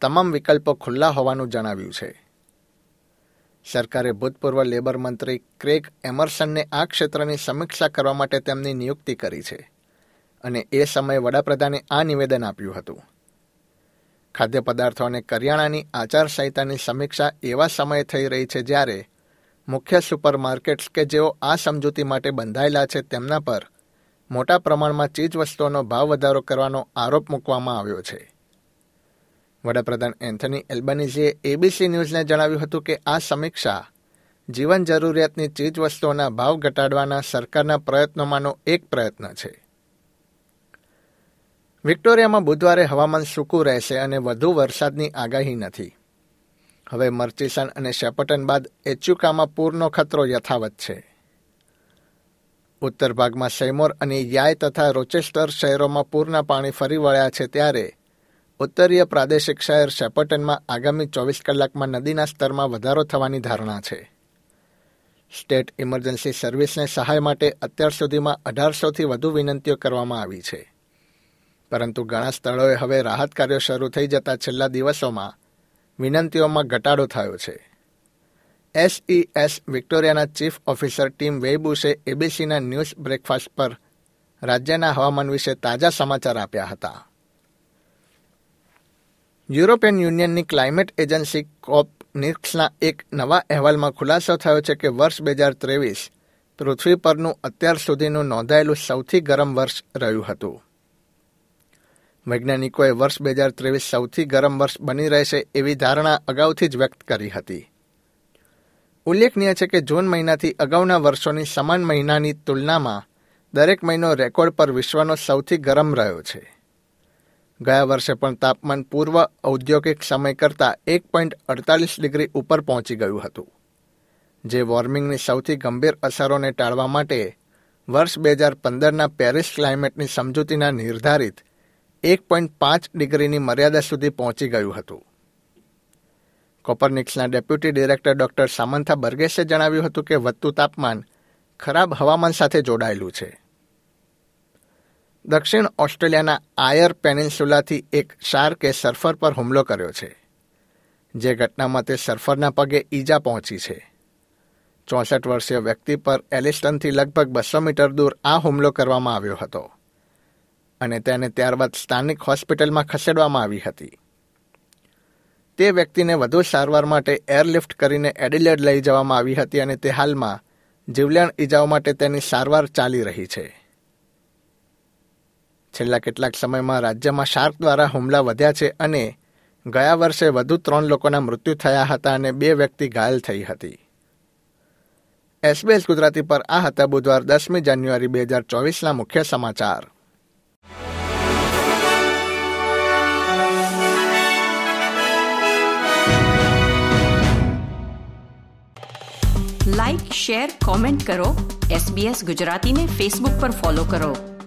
તમામ વિકલ્પો ખુલ્લા હોવાનું જણાવ્યું છે. સરકારે ભૂતપૂર્વ લેબર મંત્રી ક્રેગ એમર્સનને આ ક્ષેત્રની સમીક્ષા કરવા માટે તેમની નિયુક્તિ કરી છે અને એ સમયે વડાપ્રધાને આ નિવેદન આપ્યું હતું. ખાદ્ય પદાર્થો અને કરિયાણાની આચારસંહિતાની સમીક્ષા એવા સમયે થઈ રહી છે જ્યારે મુખ્ય સુપરમાર્કેટ્સ કે જેઓ આ સમજૂતી માટે બંધાયેલા છે તેમના પર મોટા પ્રમાણમાં ચીજવસ્તુઓનો ભાવ વધારો કરવાનો આરોપ મૂકવામાં આવ્યો છે. વડાપ્રધાન એન્થની એલ્બનીઝીએ એબીસી ન્યૂઝને જણાવ્યું હતું કે આ સમીક્ષા જીવન જરૂરિયાતની ચીજવસ્તુઓના ભાવ ઘટાડવાના સરકારના પ્રયત્નોમાંનો એક પ્રયત્ન છે. વિક્ટોરિયામાં બુધવારે હવામાન સૂકું રહેશે અને વધુ વરસાદની આગાહી નથી. હવે મર્ચિસન અને શેપટન બાદ એચ્યુકામાં પૂરનો ખતરો યથાવત છે. ઉત્તર ભાગમાં સૈમોર અને યાય તથા રોચેસ્ટર શહેરોમાં પૂરના પાણી ફરી વળ્યા છે ત્યારે ઉત્તરીય પ્રાદેશિક શહેર શેપર્ટનમાં આગામી ચોવીસ કલાકમાં નદીના સ્તરમાં વધારો થવાની ધારણા છે. સ્ટેટ ઇમરજન્સી સર્વિસને સહાય માટે અત્યાર સુધીમાં અઢારસોથી વધુ વિનંતીઓ કરવામાં આવી છે. પરંતુ ઘણા સ્થળોએ હવે રાહત કાર્યો શરૂ થઈ જતા છેલ્લા દિવસોમાં વિનંતીઓમાં ઘટાડો થયો છે. એસઈએસ વિક્ટોરિયાના ચીફ ઓફિસર ટીમ વેબુસે એબીસીના ન્યૂઝ બ્રેકફાસ્ટ પર રાજ્યના હવામાન વિશે તાજા સમાચાર આપ્યા હતા. યુરોપિયન યુનિયનની ક્લાઇમેટ એજન્સી કોપ નિક્સના એક નવા અહેવાલમાં ખુલાસો થયો છે કે વર્ષ બે હજાર ત્રેવીસ પૃથ્વી પરનું અત્યાર સુધીનું નોંધાયેલું સૌથી ગરમ વર્ષ રહ્યું હતું. વૈજ્ઞાનિકોએ વર્ષ બે હજાર ત્રેવીસ સૌથી ગરમ વર્ષ બની રહેશે એવી ધારણા અગાઉથી જ વ્યક્ત કરી હતી. ઉલ્લેખનીય છે કે જૂન મહિનાથી અગાઉના વર્ષોની સમાન મહિનાની તુલનામાં દરેક મહિનો રેકોર્ડ પર વિશ્વનો સૌથી ગરમ રહ્યો છે. ગયા વર્ષે પણ તાપમાન પૂર્વ ઔદ્યોગિક સમય કરતાં એક પોઈન્ટ અડતાલીસ ડિગ્રી ઉપર પહોંચી ગયું હતું, જે વોર્મિંગની સૌથી ગંભીર અસરોને ટાળવા માટે વર્ષ બે હજાર પંદરના પેરિસ ક્લાઇમેટની સમજૂતીના નિર્ધારિત એક પોઈન્ટ પાંચ ડિગ્રીની મર્યાદા સુધી પહોંચી ગયું હતું. કોપરનિક્સના ડેપ્યુટી ડિરેક્ટર ડોક્ટર સામંથા બર્ગેસે જણાવ્યું હતું કે વધતું તાપમાન ખરાબ હવામાન સાથે જોડાયેલું છે. દક્ષિણ ઓસ્ટ્રેલિયાના આયર પેનિન્સુલાથી એક શાર્કે સર્ફર પર હુમલો કર્યો છે. જે ઘટનામાં તે સર્ફરના પગે ઈજા પહોંચી છે. ચોસઠ વર્ષીય વ્યક્તિ પર એલિસ્ટનથી લગભગ બસો મીટર દૂર આ હુમલો કરવામાં આવ્યો હતો અને તેને ત્યારબાદ સ્થાનિક હોસ્પિટલમાં ખસેડવામાં આવી હતી. તે વ્યક્તિને વધુ સારવાર માટે એરલિફ્ટ કરીને એડિલેડ લઈ જવામાં આવી હતી અને તે હાલમાં જીવલેણ ઈજાઓ માટે તેની સારવાર ચાલી રહી છે. છેલ્લા કેટલાક સમયમાં રાજ્યમાં શાર્ક દ્વારા હુમલા વધ્યા છે અને ગયા વર્ષે વધુ ત્રણ લોકોના મૃત્યુ થયા હતા અને બે વ્યક્તિ ઘાયલ થઈ હતી. એસબીએસ ગુજરાતી પર આ હતા બુધવાર દસમી જાન્યુઆરી બે હજાર ચોવીસના મુખ્ય સમાચાર. લાઇક શેર કોમેન્ટ કરો. એસબીએસ ગુજરાતીને ફેસબુક પર ફોલો કરો.